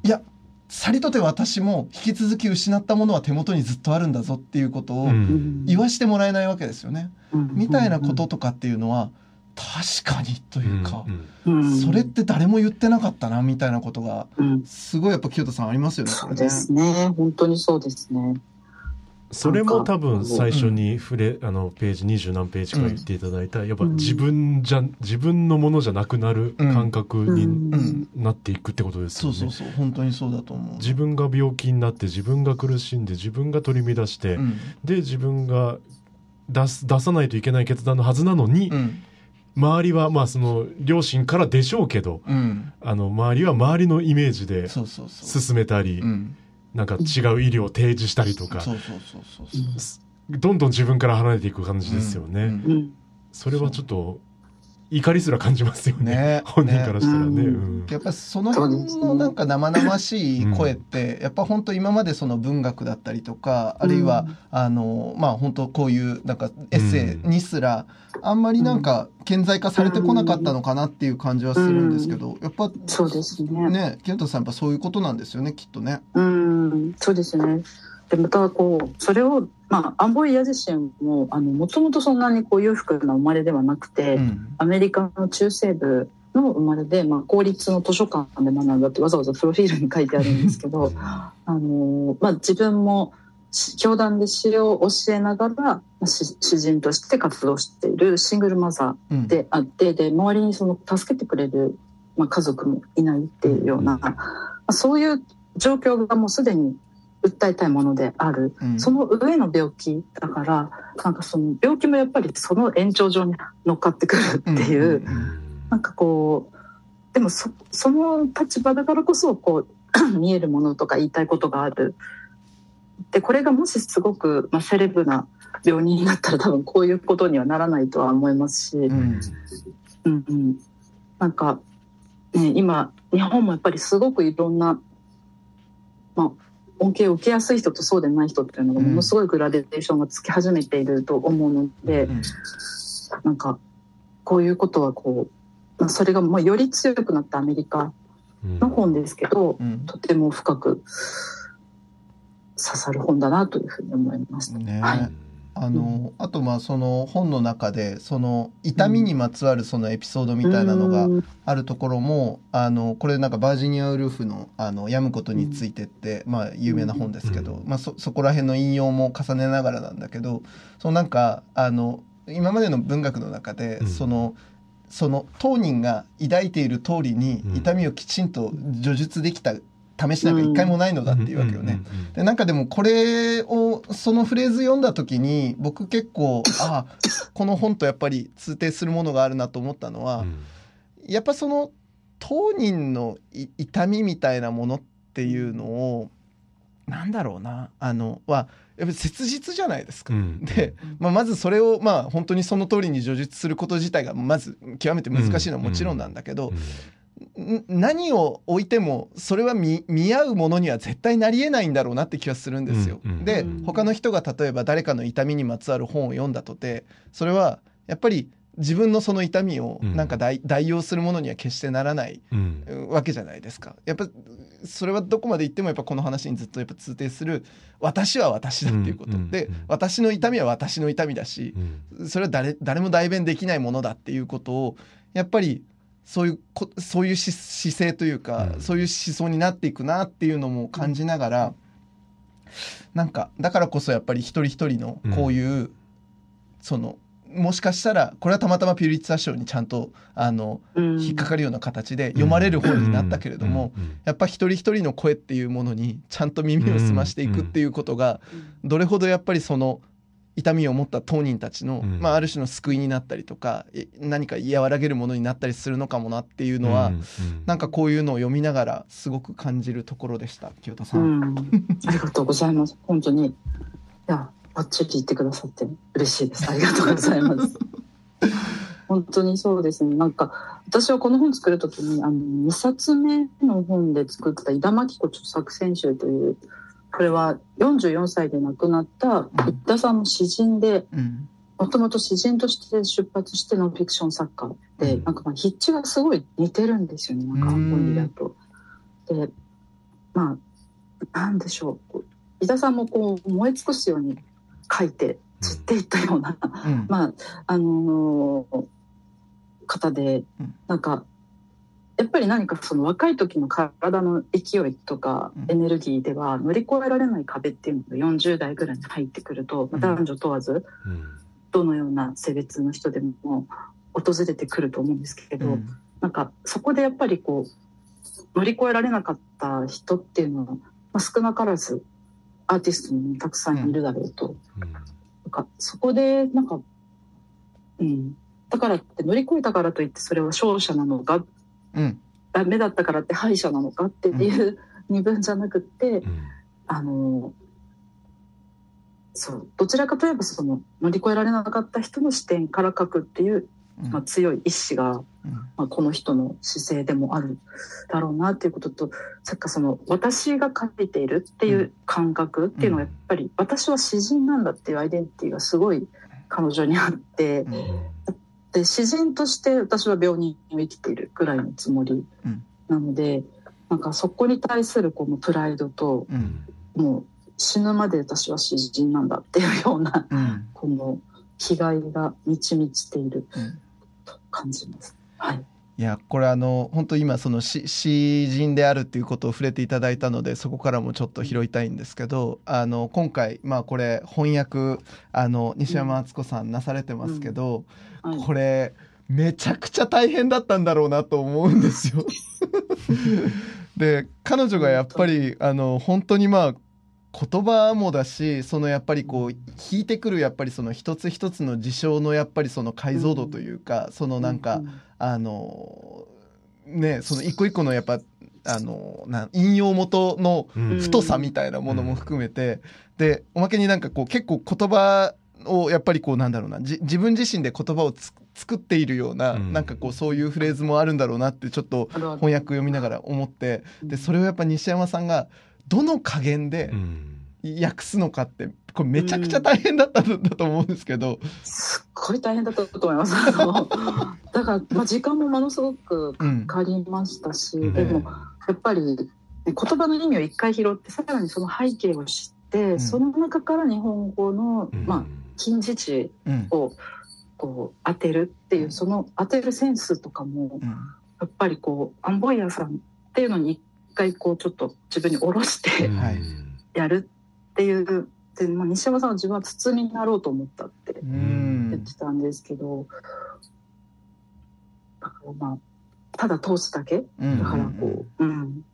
いやさりとて私も引き続き失ったものは手元にずっとあるんだぞっていうことをうん。言わしてもらえないわけですよね。うん。みたいなこととかっていうのは確かにというかうんうんそれって誰も言ってなかったなみたいなことがうんすごいやっぱ清田さんありますよね。そうですね。本当にそうですね。それも多分最初に触れ、あのページ二十何ページから言っていただいた、やっぱ自分じゃ自分のものじゃなくなる感覚にうんなっていくってことですよね。そうそうそう本当にそうだと思う。自分が病気になって自分が苦しんで自分が取り乱して、うんで自分が出す出さないといけない決断のはずなのに、うん周りはまあその両親からでしょうけどうんあの周りは周りのイメージで。進めたり、うんなんか違う医療を提示したりとか。どんどん自分から離れていく感じですよね。それはちょっと怒りすら感じますよね。ね。本人からしたらね。ね。うん。やっぱりその辺のなんか生々しい声って、やっぱ本当今までその文学だったりとか、あるいは、あの、まあ本当こういうなんかエッセイにすら、あんまりなんか顕在化されてこなかったのかなっていう感じはするんですけど、やっぱそうですね。ね、清田さんやっぱそういうことなんですよね、きっとね。うん、そうですね。でまたこうそれをまあアンボイヤ自身もあのもともとそんなにこう裕福な生まれではなくて、うん。アメリカの中西部の生まれで、まあ、公立の図書館で学んだってわざわざプロフィールに書いてあるんですけどあの、まあ、自分もし教団で詩を教えながらまあ詩詩人として活動しているシングルマザうんーであってで周りにその助けてくれる、まあ、家族もいないっていうような、まあ、そういう状況がもうすでに訴えたいものである。うん。その上の病気だからなんかその病気もやっぱりその延長上に乗っかってくるっていう、うん。なんかこうでもそその立場だからこそこう [CLEARS THROAT] 見えるものとか言いたいことがある。でこれがもしすごく、まあ、セレブな病人になったら多分こういうことにはならないとは思いますし、うん。うんうん、なんか、ね、今日本もやっぱりすごくいろんな、まあ、恩恵を受けやすい人とそうでない人っていうのがものすごいグラデーションがつき始めていると思うので、うんなんかこういうことはこう、まあ、それがもうより強くなったアメリカうん。の本ですけど、うん。とても深く刺さる本だなというふうに思いました。ね。はいあの、あとまあその本の中でその痛みにまつわるそのエピソードみたいなのがうん。あるところもあのこれなんかバージニア・ウルフの「あの病むことについて」って、まあ有名な本ですけど、うん。まあ、そそこら辺の引用も重ねながらなんだけどそのなんかあの今までの文学の中で、うん。そのその当人が抱いている通りにうん。痛みをきちんと叙述できた試しなんか一回もないのだっていうわけよね。でなんかでもこれをそのフレーズ読んだ時に僕結構ああこの本とやっぱり通底するものがあるなと思ったのは、やっぱその当人のい痛みみたいなものっていうのをなんだろうなあのはやっぱり切実じゃないですか。で、まあ、まずそれをまあ本当にその通りに叙述すること自体がまず極めて難しいのはもちろんなんだけど、ん何を置いてもそれは見見合うものには絶対なりえないんだろうなって気がするんですよ。うんうんでうん。他の人が例えば誰かの痛みにまつわる本を読んだとてそれはやっぱり自分のその痛みをなんか代,、代用するものには決してならないわけじゃないですか。やっぱそれはどこまで行ってもやっぱこの話にずっとやっぱ通底する私は私だっていうこと、で私の痛みは私の痛みだし、それは誰誰も代弁できないものだっていうことをやっぱりそういうそういう姿勢というか、そういう思想になっていくなっていうのも感じながら、なんかだからこそやっぱり一人一人のこういう、そのもしかしたらこれはたまたまピュリッツァ賞にちゃんとあの、引っかかるような形で読まれる本になったけれども、やっぱ一人一人の声っていうものにちゃんと耳を澄ましていくっていうことが、どれほどやっぱりその痛みを持った当人たちの、まあ、ある種の救いになったりとか何か和らげるものになったりするのかもなっていうのは、うんうん、なんかこういうのを読みながらすごく感じるところでした清田さん、ありがとうございます。本当にいやばっちり言ってくださって嬉しいです。ありがとうございます。[LAUGHS] 本当にそうですね。なんか私はこの本作る時にあの2冊目の本で作った井田真紀子著作選集というこれは44歳で亡くなった一田さんの詩人で、もともと詩人として出発してノンフィクション作家で、うん、なんかまあ筆致がすごい似てるんですよねなんか本だと。でまあなんでしょう伊田さんもこう燃え尽くすように書いて散っていったような、うん、[LAUGHS] まああのー、方で、なんかやっぱり何かその若い時の体の勢いとかエネルギーでは乗り越えられない壁っていうのが40代ぐらいに入ってくると、男女問わずどのような性別の人でも訪れてくると思うんですけど、うん、なんかそこでやっぱりこう乗り越えられなかった人っていうのは、まあ、少なからずアーティストにもたくさんいるだろうと。うん、なんかそこでなんか、うん、だからって乗り越えたからといってそれは勝者なのかうん、ダメだったからって敗者なのかっていう二分じゃなくて、うん、あのそうどちらかといえばその乗り越えられなかった人の視点から書くっていう、まあ、強い意志が、まあ、この人の姿勢でもあるだろうなっていうこととさっきその私が書いているっていう感覚っていうのはやっぱり、私は詩人なんだっていうアイデンティティがすごい彼女にあって、で詩人として私は病人を生きているぐらいのつもりなので、うん、なんかそこに対するこのプライドと、うん、もう死ぬまで私は詩人なんだっていうような、うん、この気概が満ち満ちていると感じます。はいいやこれあの本当今その詩人であるっていうことを触れていただいたのでそこからもちょっと拾いたいんですけどあの今回まあこれ翻訳あの西山敦子さんなされてますけど、うんうんはい、これめちゃくちゃ大変だったんだろうなと思うんですよ。[LAUGHS] で彼女がやっぱりあの本当にまあ言葉もだしそのやっぱりこう引いてくるやっぱりその一つ一つの事象のやっぱりその解像度というか、そのなんか、あのねその一個一個のやっぱあのな引用元の太さみたいなものも含めて、でおまけになんかこう結構言葉をやっぱりこうなんだろうな自分自身で言葉を作っているような、うん、なんかこうそういうフレーズもあるんだろうなってちょっと翻訳読みながら思ってでそれをやっぱ西山さんがどの加減で訳すのかってこれめちゃくちゃ大変だったんだと思うんですけど、うん、すっごい大変だったと思います。[LAUGHS] だから、まあ、時間もものすごくかかりましたし、うん、でもやっぱり、ね、言葉の意味を一回拾ってさらにその背景を知って、うん、その中から日本語の、まあ、近似値をこう当てるっていう、その当てるセンスとかも、やっぱりこうアンボイヤーさんっていうのに一回こうちょっと自分に下ろしてやるっていう。でまあ、西山さんは自分は包みになろうと思ったって言ってたんですけど、だからまあただ通すだけ、だからこう、うん、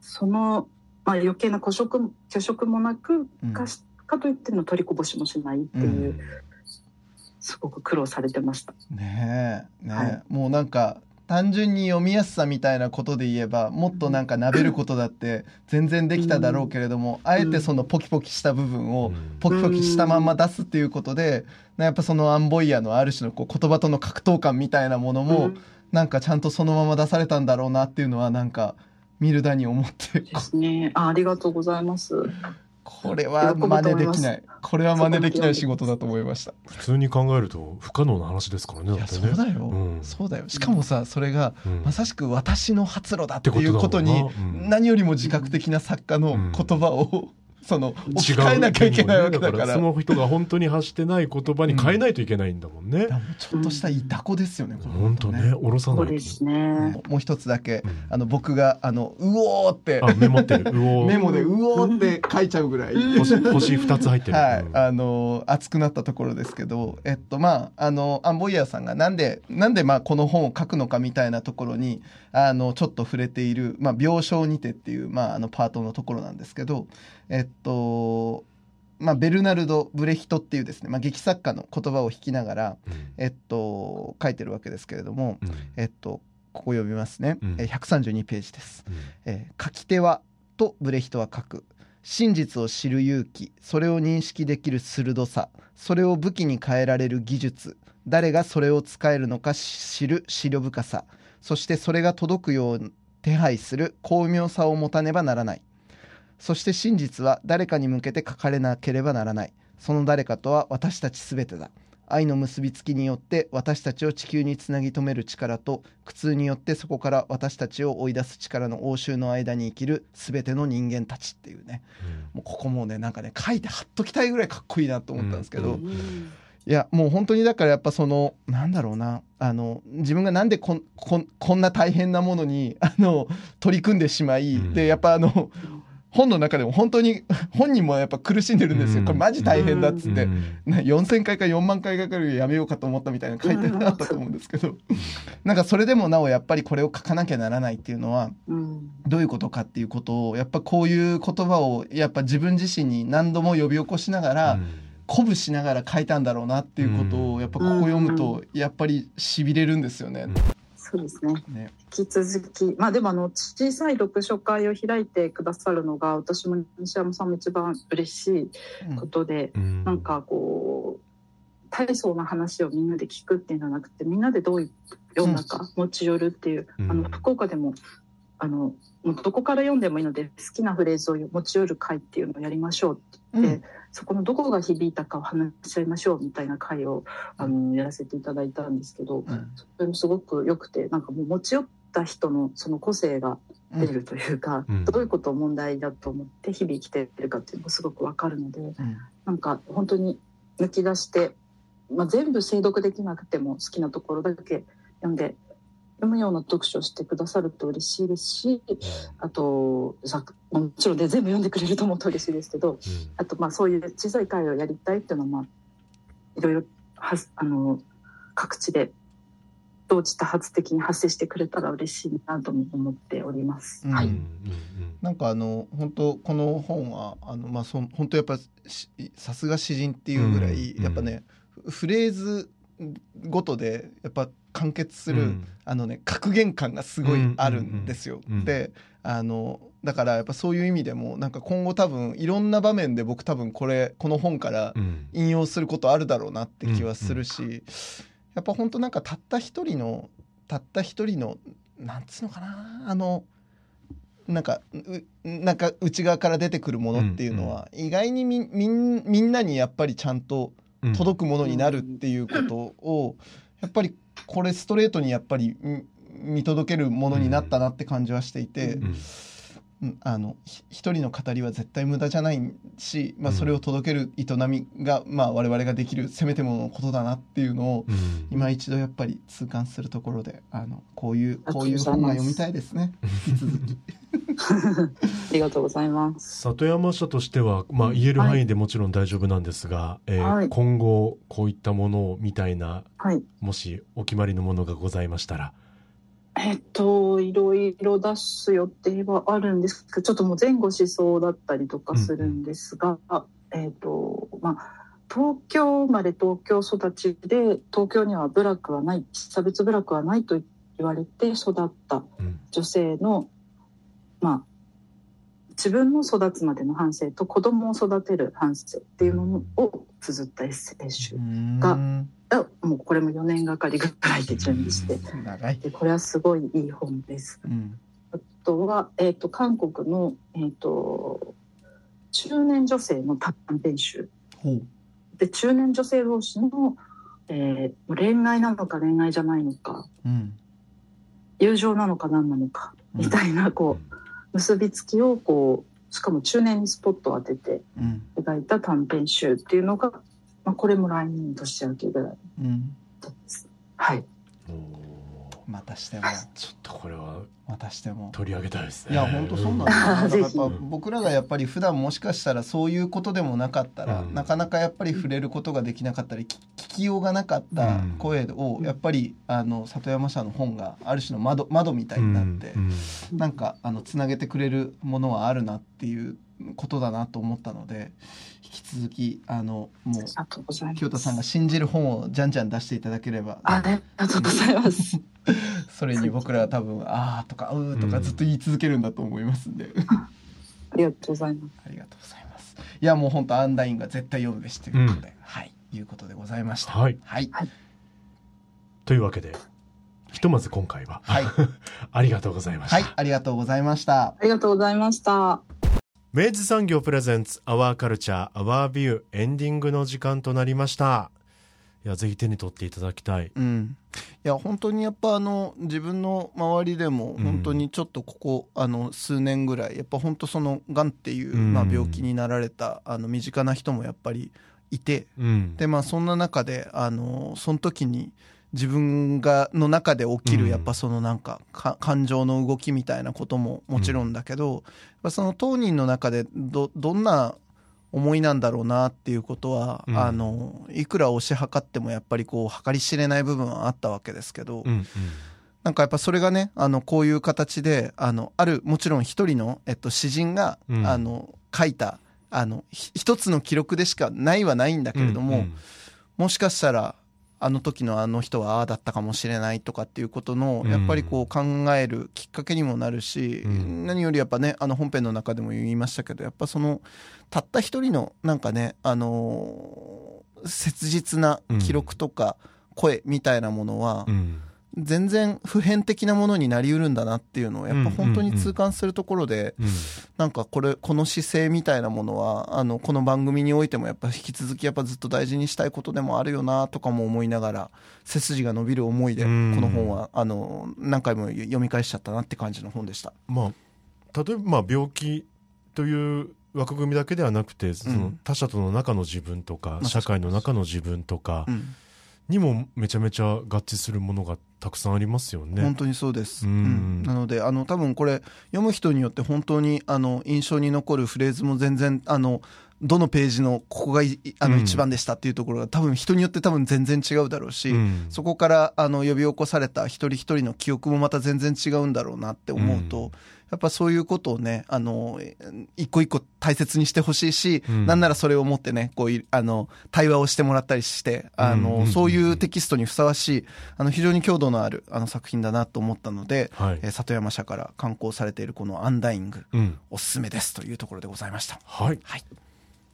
その、まあ、余計な虚食虚食もなく、かしかといっての取りこぼしもしないっていう、すごく苦労されてました。ねえねえ、はい、もうなんか単純に読みやすさみたいなことで言えばもっとなんかなべることだって全然できただろうけれども、あえてそのポキポキした部分をポキポキしたまんま出すっていうことで、やっぱそのアンボイアのある種のこう言葉との格闘感みたいなものも、なんかちゃんとそのまま出されたんだろうなっていうのはなんか見るだに思って。ですね。あありがとうございますこれは真似できない。これは真似できない仕事だと思いました。普通に考えると不可能な話ですからね。ねそうだよ、うん、そうだよ。しかもさ、それが、まさしく私の発露だっていうことに、何よりも自覚的な作家の言葉を、その置き換えなきゃいけないわけだから,、その人が本当に発してない言葉に変えないといけないんだもんね、うん、ちょっとしたいたこですよね、うん、本当ね下ろさないと。ですね。もう一つだけ、うん、あの僕があのうおーって。メモってる。[LAUGHS] メモでうおーって書いちゃうぐらい。星星2つ入ってる。はい。あの熱くなったところですけどえっとまああのアンボイヤーさんがなんでなんでまあこの本を書くのかみたいなところにあのちょっと触れている、まあ、病床にてっていう、まあ、あのパートのところなんですけどえっとまあ、ベルナルド・ブレヒトっていうですね、まあ、劇作家の言葉を引きながら、うん、えっと、書いてるわけですけれども、うん、えっと、ここ読みますね、うん、え132ページです、うん、えー、書き手はとブレヒトは書く。真実を知る勇気それを認識できる鋭さそれを武器に変えられる技術誰がそれを使えるのか知る思慮深さそしてそれが届くよう手配する巧妙さを持たねばならないそして真実は誰かに向けて書かれなければならない。その誰かとは私たちすべてだ。愛の結びつきによって私たちを地球につなぎ止める力と苦痛によってそこから私たちを追い出す力の応酬の間に生きる全ての人間たちっていうね、うん、もうここもねなんかね書いて貼っときたいぐらいかっこいいなと思ったんですけど、うん。うん、いやもう本当にだからやっぱそのなんだろうな。あの自分がなんでこここんな大変なものにあの取り組んでしまい、でやっぱあの本の中でも本当に [LAUGHS] 本人もやっぱ苦しんでるんですよ。これマジ大変だっつって、4000回か4万回かかるやめようかと思ったみたいな書いてあったと思うんですけど、なんかそれでもなおやっぱりこれを書かなきゃならないっていうのは、どういうことかっていうことを、やっぱこういう言葉をやっぱ自分自身に何度も呼び起こしながら、鼓舞しながら書いたんだろうなっていうことを、やっぱここ読むと、やっぱりしびれるんですよね。そうですね。ね。引き続き、まあでもあの小さい読書会を開いてくださるのが私も西山さんも一番嬉しいことで、うん、なんかこう大層な話をみんなで聞くっていうのはなくてみんなでどういう世の中持ち寄るっていう、うん、あの福岡でもあのどこから読んでもいいので好きなフレーズを持ち寄る会っていうのをやりましょうって言って、うん、そこのどこが響いたかを話し合いましょうみたいな会をあのやらせていただいたんですけど、うん、それもすごく良くてなんかもう持ち寄った人のその個性が出るというか、うん、どういうことを問題だと思って日々生きてるかっていうのがすごくわかるので、うん、なんか本当に抜き出して、まあ、全部精読できなくても好きなところだけ読んで読むような読書をしてくださると嬉しいですし、あと、もちろんね、全部読んでくれると思うと嬉しいですけど、あと、まあ、そういう小さい会をやりたいっていうのは、まあ、いろいろは、あの、各地で、同時多発的に発生してくれたら嬉しいなと思っております。はい。なんかあの本当この本はあのまあそ本当やっぱさすが詩人っていうぐらい、やっぱねフレーズごとでやっぱ完結する、うん、あのね格言感がすごいあるんですよ。であのだからやっぱそういう意味でもなんか今後多分いろんな場面で僕多分これこの本から引用することあるだろうなって気はするし、やっぱ本当なんかたった一人のたった一人のなんつうのかなあのなんかなんか内側から出てくるものっていうのは、意外にみみんなにやっぱりちゃんと届くものになるっていうことをやっぱりこれストレートにやっぱり見届けるものになったなって感じはしていて。あの一人の語りは絶対無駄じゃないし、まあ、それを届ける営みが、まあ、我々ができるせめてもののことだなっていうのを、今一度やっぱり痛感するところであのこういうこういう本が読みたいですね引き続き。[LAUGHS] ありがとうございます。里山社としては、まあ、言える範囲でもちろん大丈夫なんですが、はい、えーはい、今後こういったものみたいな、はい、もしお決まりのものがございましたら。えっと、いろいろ出す予定はあるんですけど、ちょっともう前後しそうだったりとかするんですが、うん、えっと、まあ、東京生まれ東京育ちで、東京には部落はない、差別部落はないと言われて育った女性のまあ、自分の育つまでの反省と子供を育てる反省っていうのを綴ったエッセイ集がもうこれも4年がかりぐらいで準備してでこれはすごいいい本です。うん、あとは、えーと、韓国の、えーと、中年女性の短編集。で中年女性同士の、えー、恋愛なのか恋愛じゃないのか、うん、友情なのか何なのかみたいなこう、結びつきをこうしかも中年にスポットを当てて描いた短編集っていうのが、まあ、これも来年年明けぐらい、うん、はい。またしても。ちょっとこれはまたしても。取り上げたいですね。いや本当そうなんですよやっぱ僕らがやっぱり普段もしかしたらそういうことでもなかったら、うん、なかなかやっぱり触れることができなかったり聞きようがなかった声を、やっぱりあの里山社の本がある種の窓窓みたいになって、うん。うん、なんかあのつなげてくれるものはあるなっていうことだなと思ったので引き続きあのもう清田さんが信じる本をじゃんじゃん出していただければ。ありがとうございます。[LAUGHS] それに僕らは多分「ああ」とか「うー」とかずっと言い続けるんだと思いますんで、ありがとうございます。ありがとうございます。いやもう本当アンダインが絶対読むべしということで、うん、はいいうことでございました。はい、はい、というわけでひとまず今回は、はい、[LAUGHS] ありがとうございました。はい、ありがとうございました。ありがとうございました。明治産業プレゼンツアワーカルチャーアワービューエンディングの時間となりました。いやぜひ手に取っていただきたい、うん、いや本当にやっぱあの自分の周りでも本当にちょっとここ、あの数年ぐらいやっぱ本当そのがんっていう、まあ、病気になられたあの身近な人もやっぱりいて、うん、でまあそんな中であのその時に自分がの中で起きるやっぱそのなんか感情の動きみたいなことももちろんだけど、うん、その当人の中でどどんな思いなんだろうなっていうことは、うん、あのいくら推し量ってもやっぱりこう計り知れない部分はあったわけですけど、うんうん、なんかやっぱそれがねあのこういう形であのあるもちろん一人の、えっと、詩人が、うん、あの書いたあの一つの記録でしかないはないんだけれども、うんうん、もしかしたらあの時のあの人はああだったかもしれないとかっていうことのやっぱりこう考えるきっかけにもなるし、うん、何よりやっぱねあの本編の中でも言いましたけどやっぱそのたった一人のなんかねあのー、切実な記録とか声みたいなものは、うん全然普遍的なものになりうるんだなっていうのをやっぱ本当に痛感するところで、なんかこれこの姿勢みたいなものはあのこの番組においてもやっぱ引き続きやっぱずっと大事にしたいことでもあるよなとかも思いながら背筋が伸びる思いでこの本はあの何回も読み返しちゃったなって感じの本でした。まあ、例えばまあ病気という枠組みだけではなくてその他者との中の自分とか、社会の中の自分とか、にもめちゃめちゃ合致するものがたくさんありますよね。本当にそうです。うん、なのであの多分これ読む人によって本当にあの印象に残るフレーズも全然あのどのページのここがあの一番でしたっていうところが、多分人によって多分全然違うだろうし、うん、そこからあの呼び起こされた一人一人の記憶もまた全然違うんだろうなって思うと、うん、やっぱそういうことをね、あの、一個一個大切にしてほしいし、うん、なんならそれを持ってね、こういう、あの、対話をしてもらったりして、あの、そういうテキストにふさわしい、あの、非常に強度のあるあの作品だなと思ったので、はい、えー、里山社から刊行されているこのアンダイング、おすすめですというところでございました。はい。はい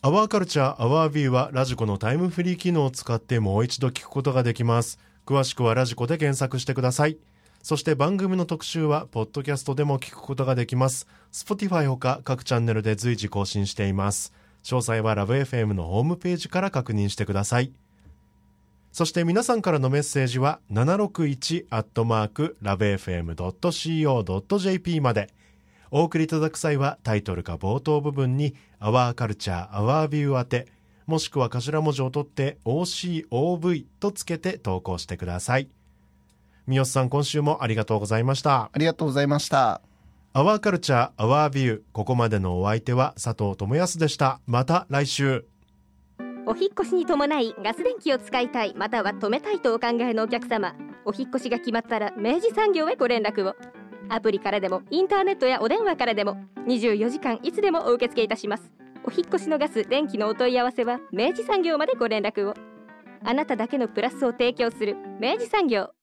アワーカルチャーアワービューはラジコのタイムフリー機能を使ってもう一度聞くことができます。詳しくはラジコで検索してください。そして番組の特集は、ポッドキャストでも聞くことができます。Spotify ほか各チャンネルで随時更新しています。詳細はラブ f m のホームページから確認してください。そして皆さんからのメッセージは、761-lovefm.co.jp まで。お送りいただく際はタイトルか冒頭部分に「アワーカルチャーアワービュー」宛てもしくは頭文字を取って OCOV とつけて投稿してください三好さん今週もありがとうございました。ありがとうございました。アワーカルチャーアワービューここまでのお相手は佐藤智康でした。また来週。お引越しに伴いガス電気を使いたいまたは止めたいとお考えのお客様。お引越しが決まったら明治産業へご連絡を。アプリからでもインターネットやお電話からでも24時間いつでもお受け付けいたします。お引越しのガス電気のお問い合わせは明治産業までご連絡を。あなただけのプラスを提供する明治産業